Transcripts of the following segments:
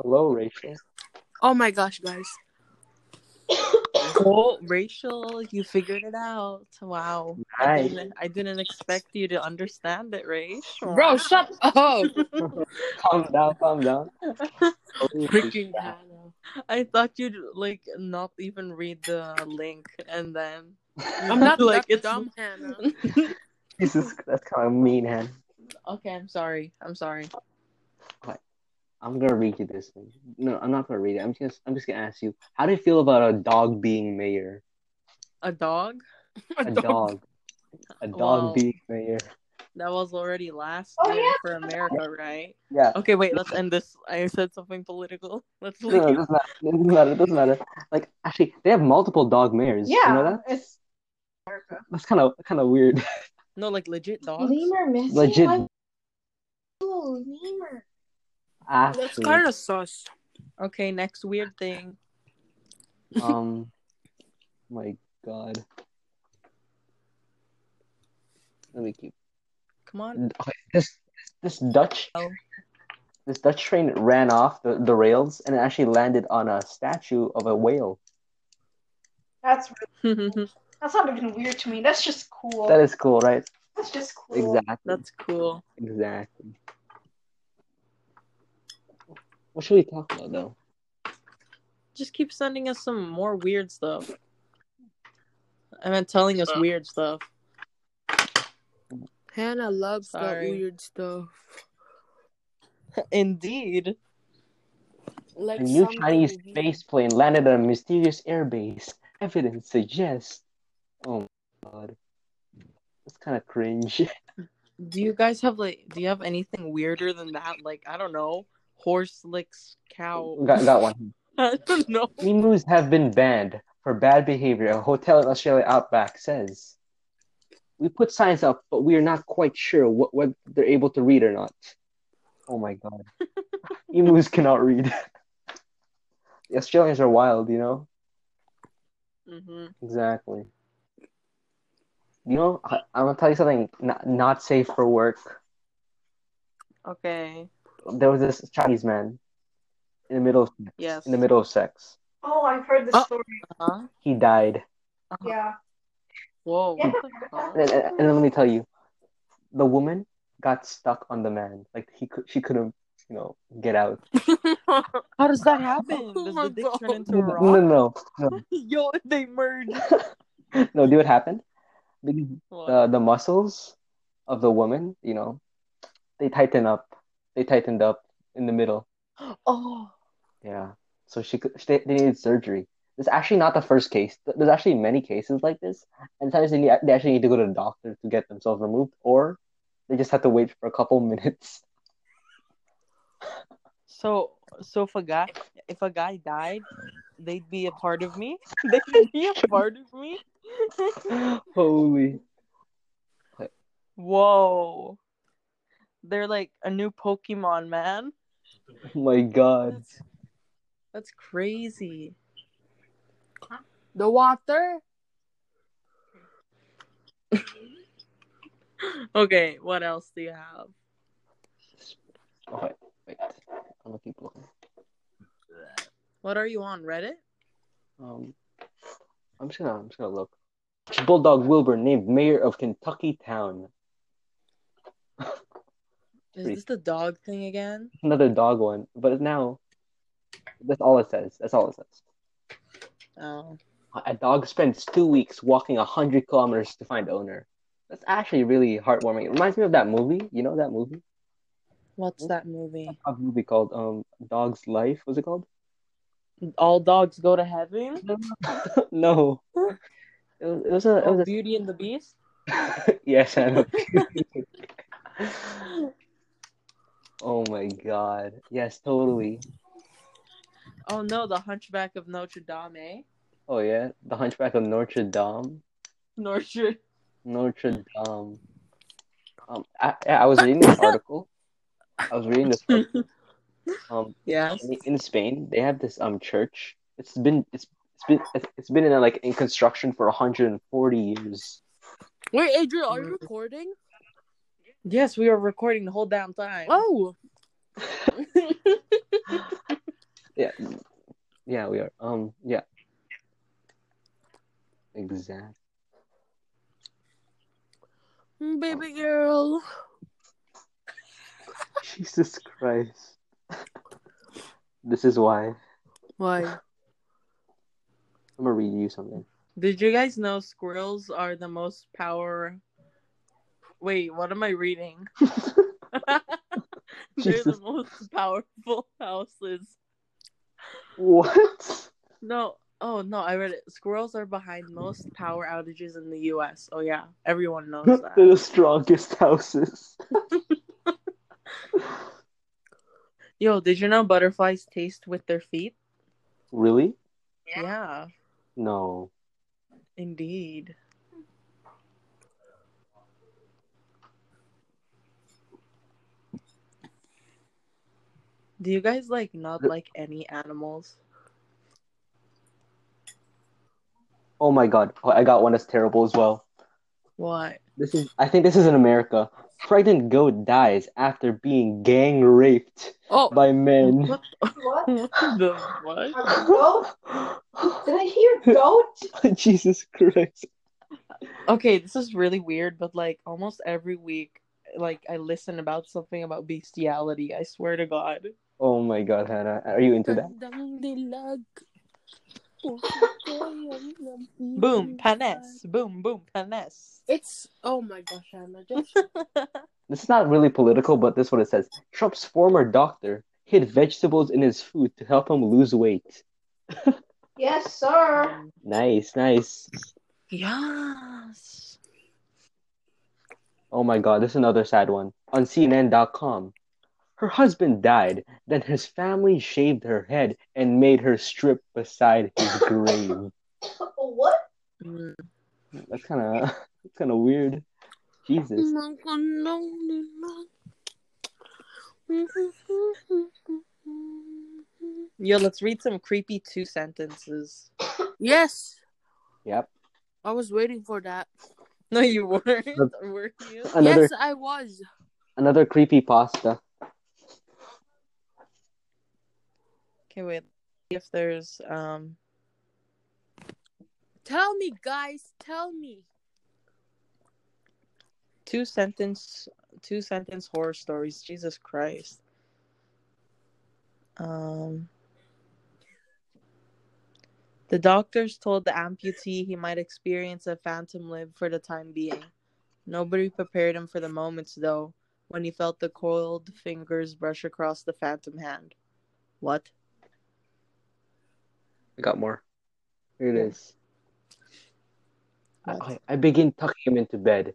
Hello, Rachel. Oh my gosh, guys. Oh, Rachel, you figured it out. Wow. I Nice. didn't, I didn't expect you to understand it, Rachel. Bro, Wow. shut up. Calm down, calm down. Freaking crap. Hannah. I thought you'd like not even read the link and then I'm not like that it's dumb, Hannah. Jesus, that's kind of mean, man. Okay, I'm sorry. I'm sorry. I'm gonna read you this thing. No, I'm not gonna read it. I'm just, I'm just gonna ask you. How do you feel about a dog being mayor? A dog? A dog. A dog Well- being mayor. That was already last Oh, year yeah. for America, right? Yeah. Okay, wait, let's end this. I said something political. Let's No, no, it doesn't matter. It doesn't matter. It doesn't matter. Like, actually, they have multiple dog mayors. Yeah, You know that? it's America. That's kind of, kind of weird. No, like legit dogs. Lemur missing. Legit. Oh, lemur. That's Actually, kind of sus. Okay, next weird thing. um, my God. Let me keep. Come on. Okay, this this Dutch Oh. this Dutch train ran off the, the rails and it actually landed on a statue of a whale. That's that's not even weird to me. That's just cool. That is cool, right? That's just cool. Exactly. That's cool. Exactly. What should we talk about though? Just keep sending us some more weird stuff. I meant telling us weird stuff. Hannah loves Sorry. that weird stuff. Indeed. Like A new Chinese movie. space plane landed at a mysterious airbase. Evidence suggests. Oh my god. That's kind of cringe. Do you guys have like do you have anything weirder than that? Like, I don't know. Horse licks cow. got, got one. I don't know. Emus have been banned for bad behavior, a hotel in Australia Outback says. We put signs up, but we are not quite sure what, what they're able to read or not. Oh my god. Emus cannot read. the Australians are wild, you know? hmm Exactly. You know, I, I'm gonna tell you something not, not safe for work. Okay. There was this Chinese man in the middle of Yes. in the middle of sex. Oh, I've heard the Oh. story. Huh? He died. Uh-huh. Yeah. Whoa. Yeah. What the fuck? And, and, and let me tell you, the woman got stuck on the man. Like he could, she couldn't, you know, get out. How does that happen? Oh Does my the dick God. turn into No, a no, rock? no, no, Yo, they merge. no. Do what happened? Because What? the the muscles of the woman, you know, they tighten up. They tightened up in the middle. oh. Yeah. So she could. They, they needed surgery. This is actually not the first case. There's actually many cases like this, and sometimes they, need, they actually need to go to the doctor to get themselves removed, or they just have to wait for a couple minutes. So, so if a guy, if a guy died, they'd be a part of me. They'd be a part of me. Holy. Whoa. They're like a new Pokemon, man. Oh my god. That's, that's crazy. The water. Okay, what else do you have? Okay, wait. I'm gonna keep looking. What are you on Reddit? Um, I'm just gonna, I'm just gonna look. Bulldog Wilbur named mayor of Kentucky Town. Is this the dog thing again? Another dog one, but now that's all it says. That's all it says. Oh, A dog spends two weeks walking a hundred kilometers to find owner. That's actually really heartwarming. It reminds me of that movie. You know that movie? what's that movie? A movie called um Dog's Life. Was it called? All dogs go to heaven. no. It was, it was a. It Oh, was Beauty and the Beast. yes, I know. oh my god. Yes, totally. Oh no, the Hunchback of Notre Dame. Eh? Oh yeah, The Hunchback of Notre Dame. Notre. Notre Dame. Um, I, I was reading this article. I was reading this. Article. Um, Yes. in, in Spain, they have this um church. It's been it's it's been it's been in like in construction for 140 years. Wait, Adrian, are you recording? Yes, we were recording the whole damn time. Oh, Yeah, Yeah, we are. Um, yeah. Exact. Mm, Baby girl. Jesus Christ. this is why. Why? I'm gonna read you something. Did you guys know squirrels are the most power? Wait, what am I reading? They're the most powerful houses. what? No, oh no, I read it. Squirrels are behind most power outages in the U.S. Oh yeah, everyone knows that. They're the strongest houses. Yo, did you know butterflies taste with their feet? Really? Yeah, No. indeed. Do you guys like not like any animals? Oh my god. I got one that's terrible as well. What? This is I think this is in America. Pregnant goat dies after being gang raped Oh, by men. What What? the what? Goat? Did I hear goat? Jesus Christ. Okay, this is really weird, but like almost every week, like I listen about something about bestiality. I swear to God. Oh my god, Hannah. Are you into that? Boom, panes. Boom, boom, panes. It's oh my gosh, Anna. Just This is not really political, but this is what it says. Trump's former doctor hid vegetables in his food to help him lose weight. Yes, sir. Nice, nice. Yes. Oh my god, this is another sad one. On CNN.com. Her husband died, then his family shaved her head and made her strip beside his grave. What? Mm. That's kind of that's kind of weird. Jesus. Yo, let's read some creepy two sentences. yes, Yep. I was waiting for that. No, you weren't. Were you? Another Yes, I was. another creepy pasta. Okay, wait. If there's um Tell me, guys. Tell me. two sentence two sentence horror stories. Jesus Christ. Um The doctors told the amputee he might experience a phantom limb for the time being. Nobody prepared him for the moments though when he felt the coiled fingers brush across the phantom hand. What? I got more. Here it is. I, I begin tucking him into bed,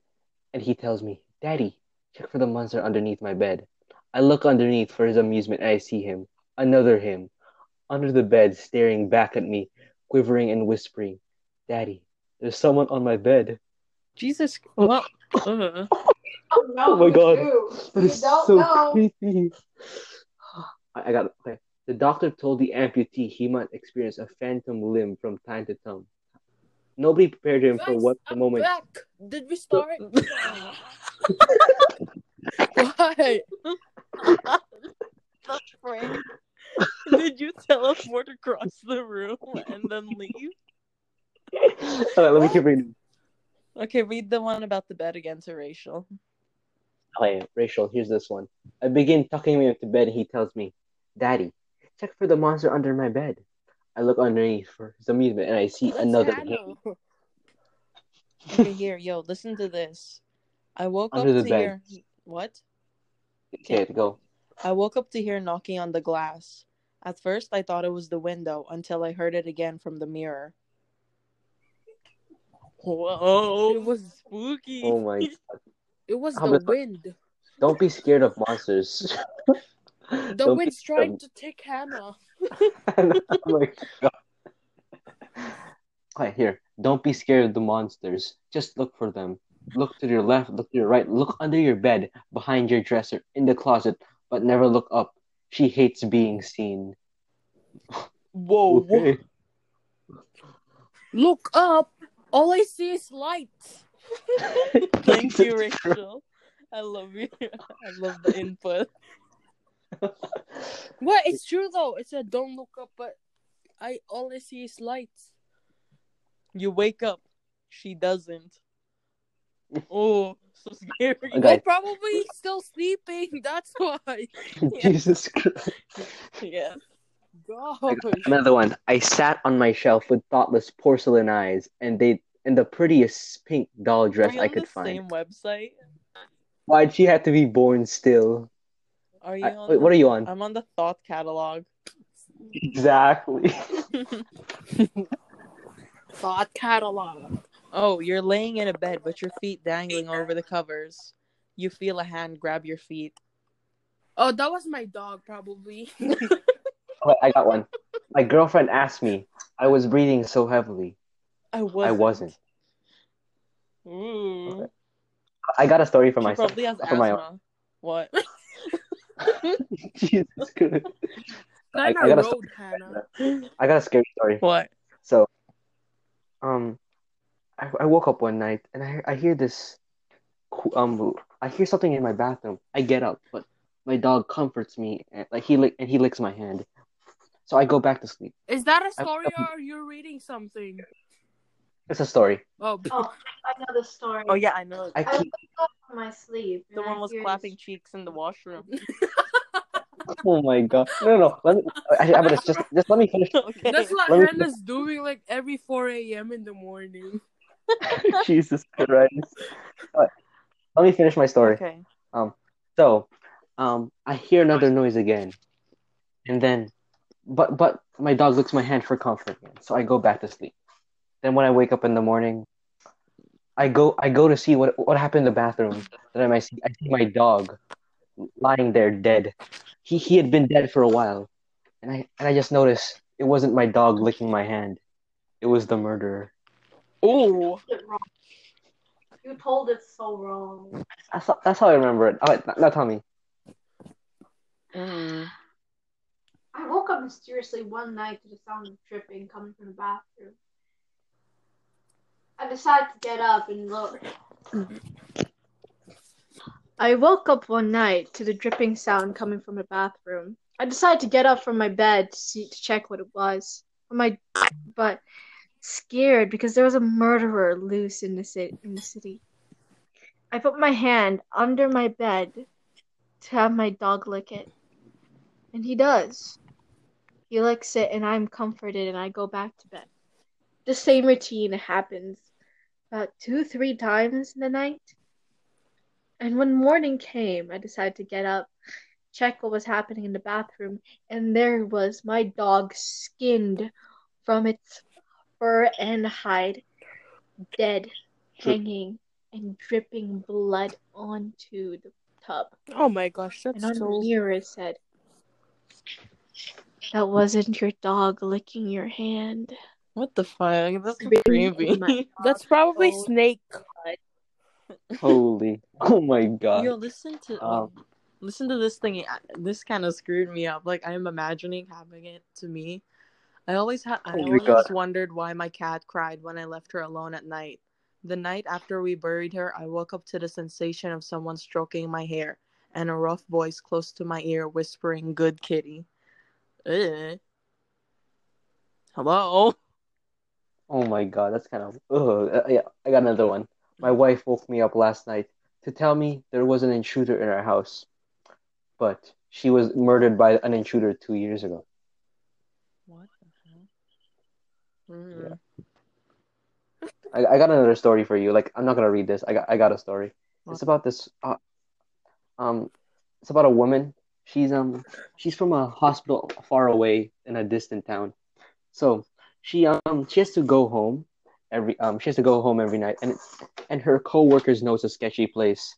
and he tells me, Daddy, check for the monster underneath my bed. I look underneath for his amusement, and I see him, another him, under the bed, staring back at me, quivering and whispering, Daddy, there's someone on my bed. Jesus what? Uh, Oh, no, Oh my God. You, That you is don't so know. creepy. I, I got okay. The doctor told the amputee he might experience a phantom limb from time to time. Nobody prepared him for what the I'm moment. back. Did we start? Why? Frank, did you teleport across the room and then leave? All right, let me keep reading. Okay, read the one about the bed again to Rachel. Okay, Rachel, here's this one. I begin tucking him into bed, and he tells me, Daddy, check for the monster under my bed. I look underneath for his amusement, and I see That's another Hannah. him. Okay, here, yo, listen to this. I woke Under up the to bed. hear what? Okay, go. I woke up to hear knocking on the glass. At first, I thought it was the window until I heard it again from the mirror. Whoa, It was spooky. Oh my god. it was How the about- wind. Don't be scared of monsters. The Don't wind's trying to take Hannah. oh my god. Okay, here. Don't be scared of the monsters. Just look for them. Look to your left, look to your right, look under your bed, behind your dresser, in the closet, but never look up. She hates being seen. Whoa, Okay. Look up. All I see is light. Thank you, Rachel. I love you. I love the input. What? It's true though. It said don't look up, but I all I see is lights. You wake up, she doesn't. Oh, so scary. Okay. Well, probably still sleeping. That's why. Jesus Christ. Yeah. Gosh. Another one. I sat on my shelf with thoughtless porcelain eyes, and they and the prettiest pink doll dress Are you I on could the find. same website? Why'd she have to be born still? Are you I- on wait, the- what are you on? I'm on the thought catalog. Exactly. Thought catalog. oh, you're laying in a bed, but your feet dangling over the covers. You feel a hand grab your feet. Oh, that was my dog, probably. Oh, I got one. My girlfriend asked me. I was breathing so heavily. I wasn't. I wasn't. Mm. Ooh. I got a story for She myself. probably has for my own. What? Jesus Christ. I, I Kinda got a road, story. Hannah. I got a scary story. what? So, um, I, I woke up one night and I I hear this, um, I hear something in my bathroom. I get up, but my dog comforts me and like he lick and he licks my hand. So I go back to sleep. Is that a story or you're you reading something? It's a story. Oh, Oh, I know the story. Oh yeah, I know. I I keep. up my sleep. The one I was clapping this- cheeks in the washroom. Oh my god! No, no, no. Let me. I, I, but it's just just let me finish. okay. that's what Let me- Hannah's doing like every 4 a.m. in the morning. Jesus Christ! Alright, let me finish my story. Okay. Um. So, um, I hear another noise again, and then, but but my dog licks my hand for comfort again. So I go back to sleep. Then when I wake up in the morning, I go I go to see what what happened in the bathroom. Then I see I see my dog lying there dead. He he had been dead for a while, and I and I just noticed it wasn't my dog licking my hand. It was the murderer. Oh. You told it so wrong. That's how, that's how I remember it. All right, now tell me. Mm. I woke up mysteriously one night to the sound of dripping coming from the bathroom. I decided to get up and look. I woke up one night to the dripping sound coming from the bathroom. I decided to get up from my bed to see to check what it was. My but scared because there was a murderer loose in the city in the city. I put my hand under my bed to have my dog lick it. And he does. He licks it and I'm comforted and I go back to bed. The same routine happens about two, three times in the night. And when morning came, I decided to get up, check what was happening in the bathroom, and there was my dog skinned from its fur and hide, dead, hanging and dripping blood onto the tub. Oh my gosh, And that's on so. the mirror it said, That wasn't your dog licking your hand. What the fuck? That's so creepy. That's probably Oh. Snake. Holy! Oh my god! Yo, listen to Um, um, listen to this thing. This kind of screwed me up. Like I'm imagining having it to me. I always had. I Oh always God. wondered why my cat cried when I left her alone at night. The night after we buried her, I woke up to the sensation of someone stroking my hair and a rough voice close to my ear whispering, "Good kitty." Ugh. Hello. Oh my god, that's kind of. Ugh. Uh, yeah, I got another one. My wife woke me up last night to tell me there was an intruder in our house, but she was murdered by an intruder two years ago. What the hell? Mm. I, I got another story for you. Like, I'm not gonna read this. I got I got a story. What? It's about this. Uh, um, it's about a woman. She's um she's from a hospital far away in a distant town. So she um she has to go home every um she has to go home every night, and and her coworkers know it's a sketchy place.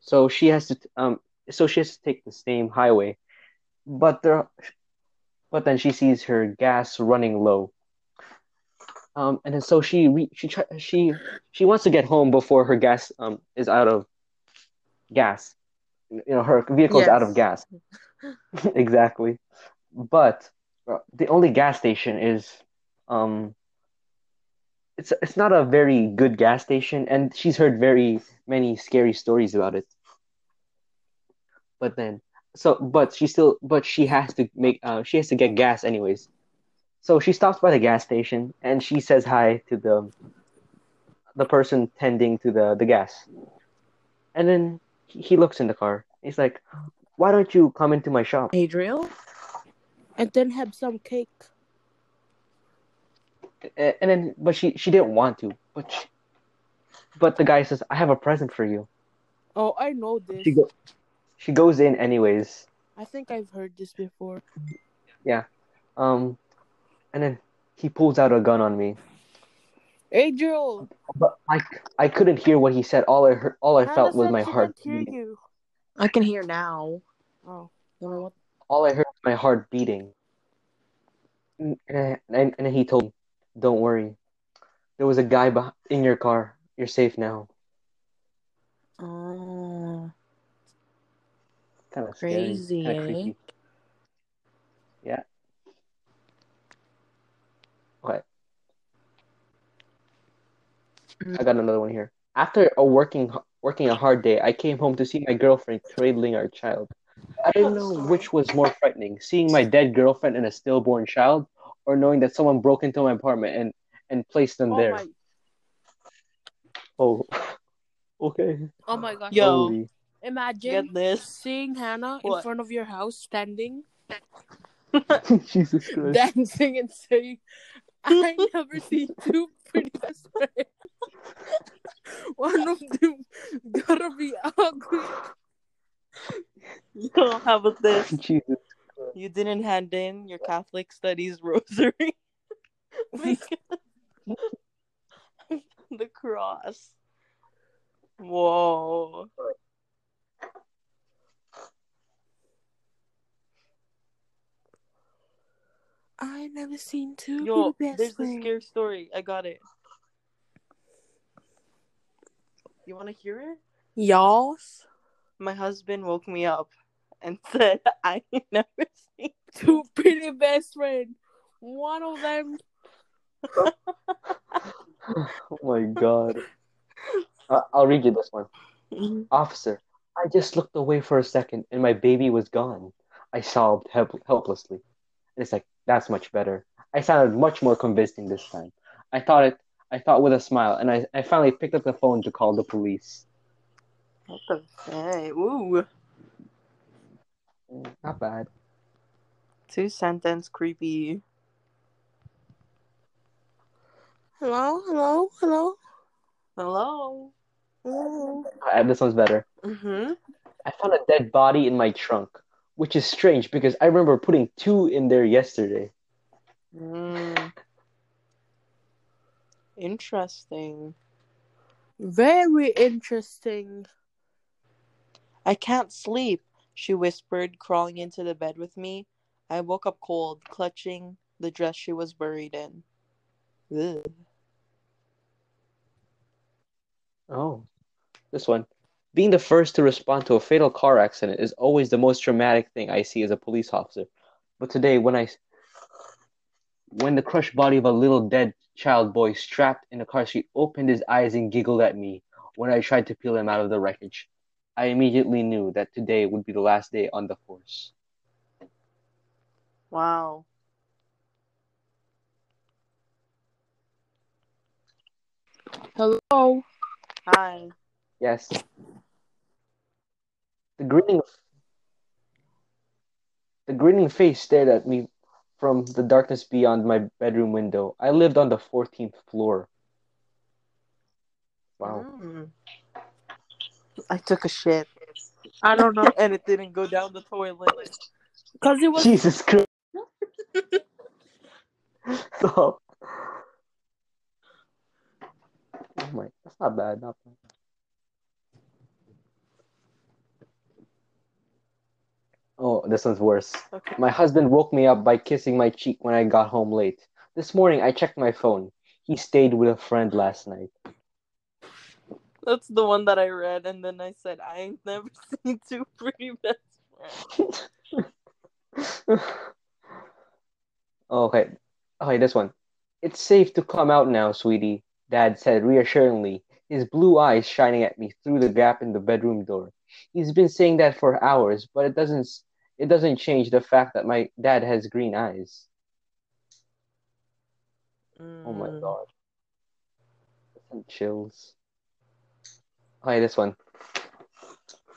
So she has to um so she has to take the same highway, but there, but then she sees her gas running low. Um, and then so she re- she try- she she wants to get home before her gas um is out of gas. You know, her vehicle's out of gas. exactly. But the only gas station is um it's it's not a very good gas station and she's heard very many scary stories about it. But then so but she still but she has to make uh she has to get gas anyways. So she stops by the gas station and she says hi to the the person tending to the the gas. And then he he looks in the car. He's like, "Why don't you come into my shop?" Adriel? And then have some cake. A- And then, but she she didn't want to. But she, but the guy says, "I have a present for you." Oh, I know this. She go, she goes in anyways. I think I've heard this before. Yeah, um, and then he pulls out a gun on me. Adriel, But I, I couldn't hear what he said. All I heard, all I Hannah felt was my heart. hear beating. you. I can hear now. Oh, You know what? All I heard was my heart beating. And, I, and, and he told me, "Don't worry. There was a guy in your car. You're safe now." Oh, Kind of Crazy. Kind eh? of creepy. Yeah. Okay. Mm. I got another one here. After a working working a hard day, I came home to see my girlfriend cradling our child. I didn't know which was more frightening, seeing my dead girlfriend and a stillborn child, or knowing that someone broke into my apartment and and placed them oh there. my, Oh, okay. oh my gosh. Yo. Holy. Imagine this. seeing Hannah in front of your house standing, Jesus Christ. dancing, and saying, I never see two pretty best friends. One of them gotta be ugly. Yo, how about this? Jesus. You didn't hand in your Catholic studies rosary. the cross. Whoa. I never seen two Yo, pretty best there's a friends. scary story. I got it. You want to hear it? Y'all's My husband woke me up and said, I never seen. two pretty best friends. One of them Oh my God. Uh, I'll read you this one. Officer, I just looked away for a second and my baby was gone. I sobbed help- helplessly. And it's like, that's much better. I sounded much more convincing this time. I thought it I thought with a smile and I, I finally picked up the phone to call the police. What the hey, Ooh. Not bad. Two sentence creepy. Hello, hello, hello. Hello. hello. Uh, this one's better. Mm-hmm. I found a dead body in my trunk, which is strange because I remember putting two in there yesterday. Mm. Interesting. Very interesting. I can't sleep, she whispered, crawling into the bed with me. I woke up cold, clutching the dress she was buried in. Ugh. Oh, this one. Being the first to respond to a fatal car accident is always the most traumatic thing I see as a police officer. But today, when I, when the crushed body of a little dead child boy strapped in a car seat opened his eyes and giggled at me when I tried to peel him out of the wreckage, I immediately knew that today would be the last day on the force. Wow. Hello. Hi. Yes. The grinning, the grinning face stared at me from the darkness beyond my bedroom window. I lived on the 14th floor. Wow. Mm. I took a shit I don't know. and it didn't go down the toilet. Because it was Jesus Christ. Stop. Oh. oh my, that's not bad. Not bad. Oh, this one's worse. Okay. My husband woke me up by kissing my cheek when I got home late. This morning I checked my phone. He stayed with a friend last night. That's the one that I read, and then I said, I ain't never seen two pretty best friends. okay. Okay, this one. It's safe to come out now, sweetie, Dad said reassuringly, his blue eyes shining at me through the gap in the bedroom door. He's been saying that for hours, but it doesn't it doesn't change the fact that my dad has green eyes. Oh my Mm. god. Some chills. Okay, this one.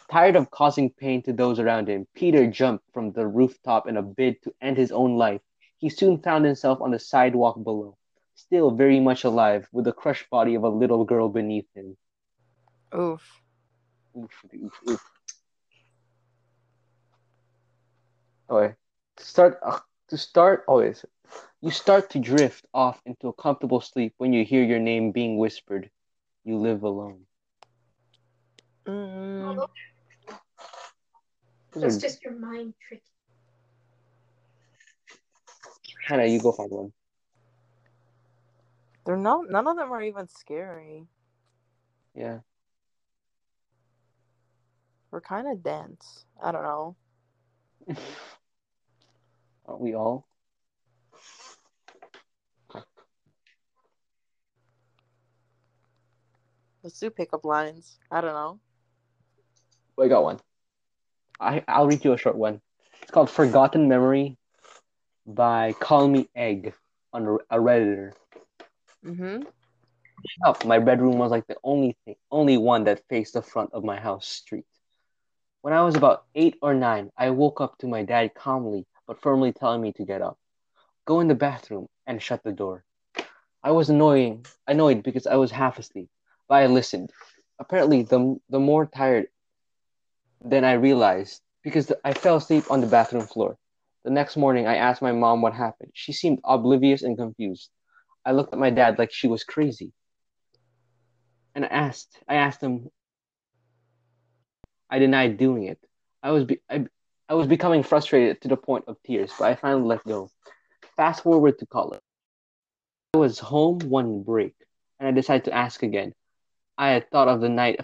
Tired of causing pain to those around him, Peter jumped from the rooftop in a bid to end his own life. He soon found himself on the sidewalk below, still very much alive, with the crushed body of a little girl beneath him. Oof. Oof, oof, oof. Okay. To start, uh, to start, always, you start to drift off into a comfortable sleep when you hear your name being whispered. You live alone. Mm. Those That's just your mind trick. Hannah, you go find one. They're not. None of them are even scary. Yeah. We're kind of dense. I don't know. Aren't we all? Let's do pickup lines. I don't know. Oh, I got one. I I'll read you a short one. It's called "Forgotten Memory" by Call Me Egg on a redditor. Mm-hmm. Up, my bedroom was like the only thing, only one that faced the front of my house street. When I was about eight or nine, I woke up to my dad calmly but firmly telling me to get up, go in the bathroom, and shut the door. I was annoying, annoyed because I was half asleep, but I listened. Apparently, the the more tired than I realized because I fell asleep on the bathroom floor. The next morning, I asked my mom what happened. She seemed oblivious and confused. I looked at my dad like she was crazy and I asked I asked him I denied doing it. I was be, I, I was becoming frustrated to the point of tears, but I finally let go. Fast forward to college. I was home one break and I decided to ask again. I had thought of the night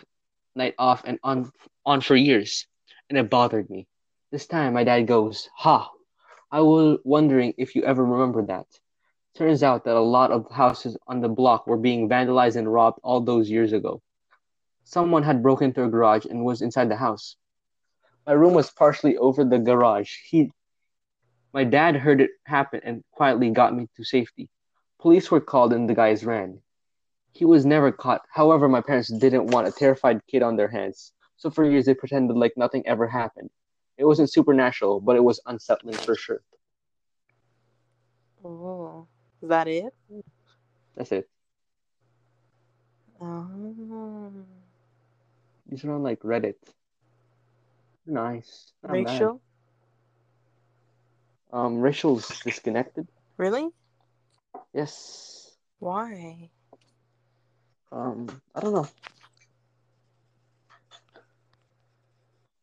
night off and on on for years and it bothered me. This time my dad goes, "Ha. I was wondering if you ever remember that." Turns out that a lot of houses on the block were being vandalized and robbed all those years ago. Someone had broken into a garage and was inside the house. My room was partially over the garage. He, my dad heard it happen and quietly got me to safety. Police were called and the guys ran. He was never caught. However, my parents didn't want a terrified kid on their hands, so for years they pretended like nothing ever happened. It wasn't supernatural, but it was unsettling for sure. Oh, is that it? That's it. Oh. These are on like Reddit. Nice. Not bad. Rachel? Um, Rachel's disconnected. Really? Yes. Why? Um, I don't know.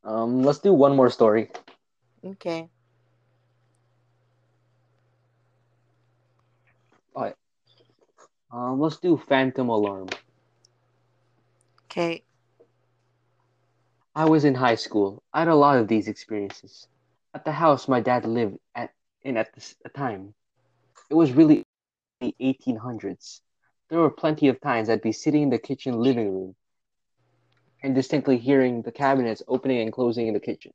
Um, let's do one more story. Okay. Um, let's do Phantom Alarm. Okay. I was in high school. I had a lot of these experiences. At the house my dad lived at in at the time, it was really the 1800s. There were plenty of times I'd be sitting in the kitchen living room and distinctly hearing the cabinets opening and closing in the kitchen.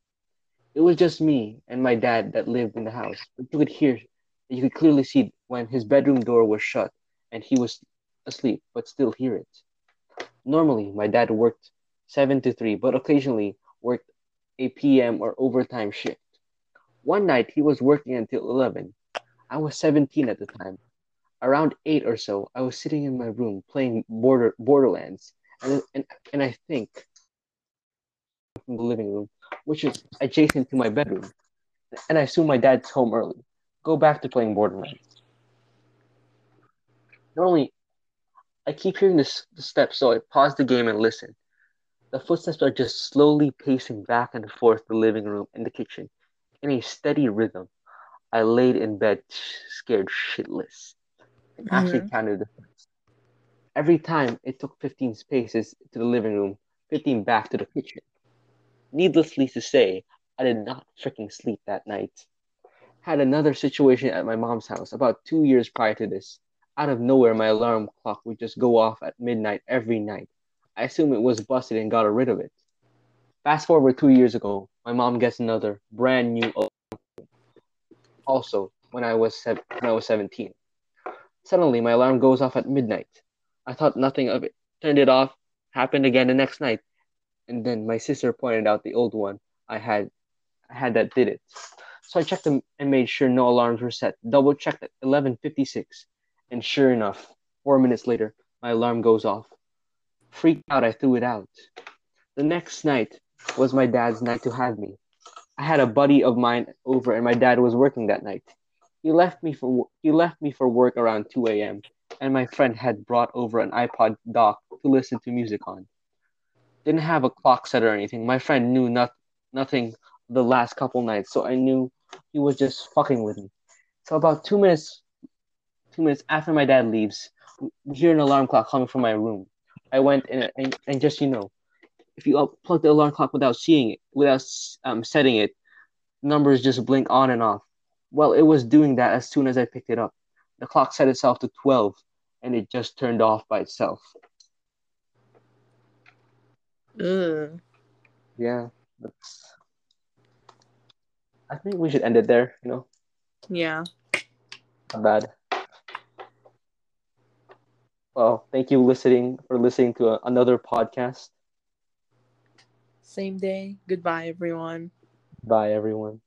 It was just me and my dad that lived in the house, but you could hear, you could clearly see when his bedroom door was shut and he was asleep, but still hear it. Normally, my dad worked 7 to 3, but occasionally worked a PM or overtime shift. One night, he was working until 11. I was 17 at the time. Around 8 or so, I was sitting in my room playing border, Borderlands, and, and, and I think from the living room, which is adjacent to my bedroom. And I assume my dad's home early. Go back to playing Borderlands. Normally, I keep hearing this, the steps, so I pause the game and listen. The footsteps are just slowly pacing back and forth the living room and the kitchen in a steady rhythm. I laid in bed, scared shitless, and actually mm-hmm. counted the. Every time it took 15 spaces to the living room, 15 back to the kitchen. Needlessly to say, I did not freaking sleep that night. Had another situation at my mom's house about two years prior to this. Out of nowhere, my alarm clock would just go off at midnight every night. I assume it was busted and got rid of it. Fast forward two years ago, my mom gets another brand new alarm. Also, when I was sev- when I was 17. Suddenly, my alarm goes off at midnight. I thought nothing of it. Turned it off. Happened again the next night. And then my sister pointed out the old one I had I had that did it. So I checked them and made sure no alarms were set. Double checked at 11:56, and sure enough, four minutes later, my alarm goes off. Freaked out, I threw it out. The next night was my dad's night to have me. I had a buddy of mine over, and my dad was working that night. He left me for he left me for work around 2 a.m. and my friend had brought over an iPod dock to listen to music on. Didn't have a clock set or anything. My friend knew not nothing the last couple nights, so I knew he was just fucking with me. So about two minutes, two minutes after my dad leaves, we hear an alarm clock coming from my room. I went in and, and just you know, if you plug the alarm clock without seeing it, without um, setting it, numbers just blink on and off. Well, it was doing that as soon as I picked it up. The clock set itself to 12 and it just turned off by itself. Yeah. I think we should end it there, you know? Yeah. Not bad. Well, thank you listening for listening to a, another podcast. Same day. Goodbye, everyone. Bye, everyone.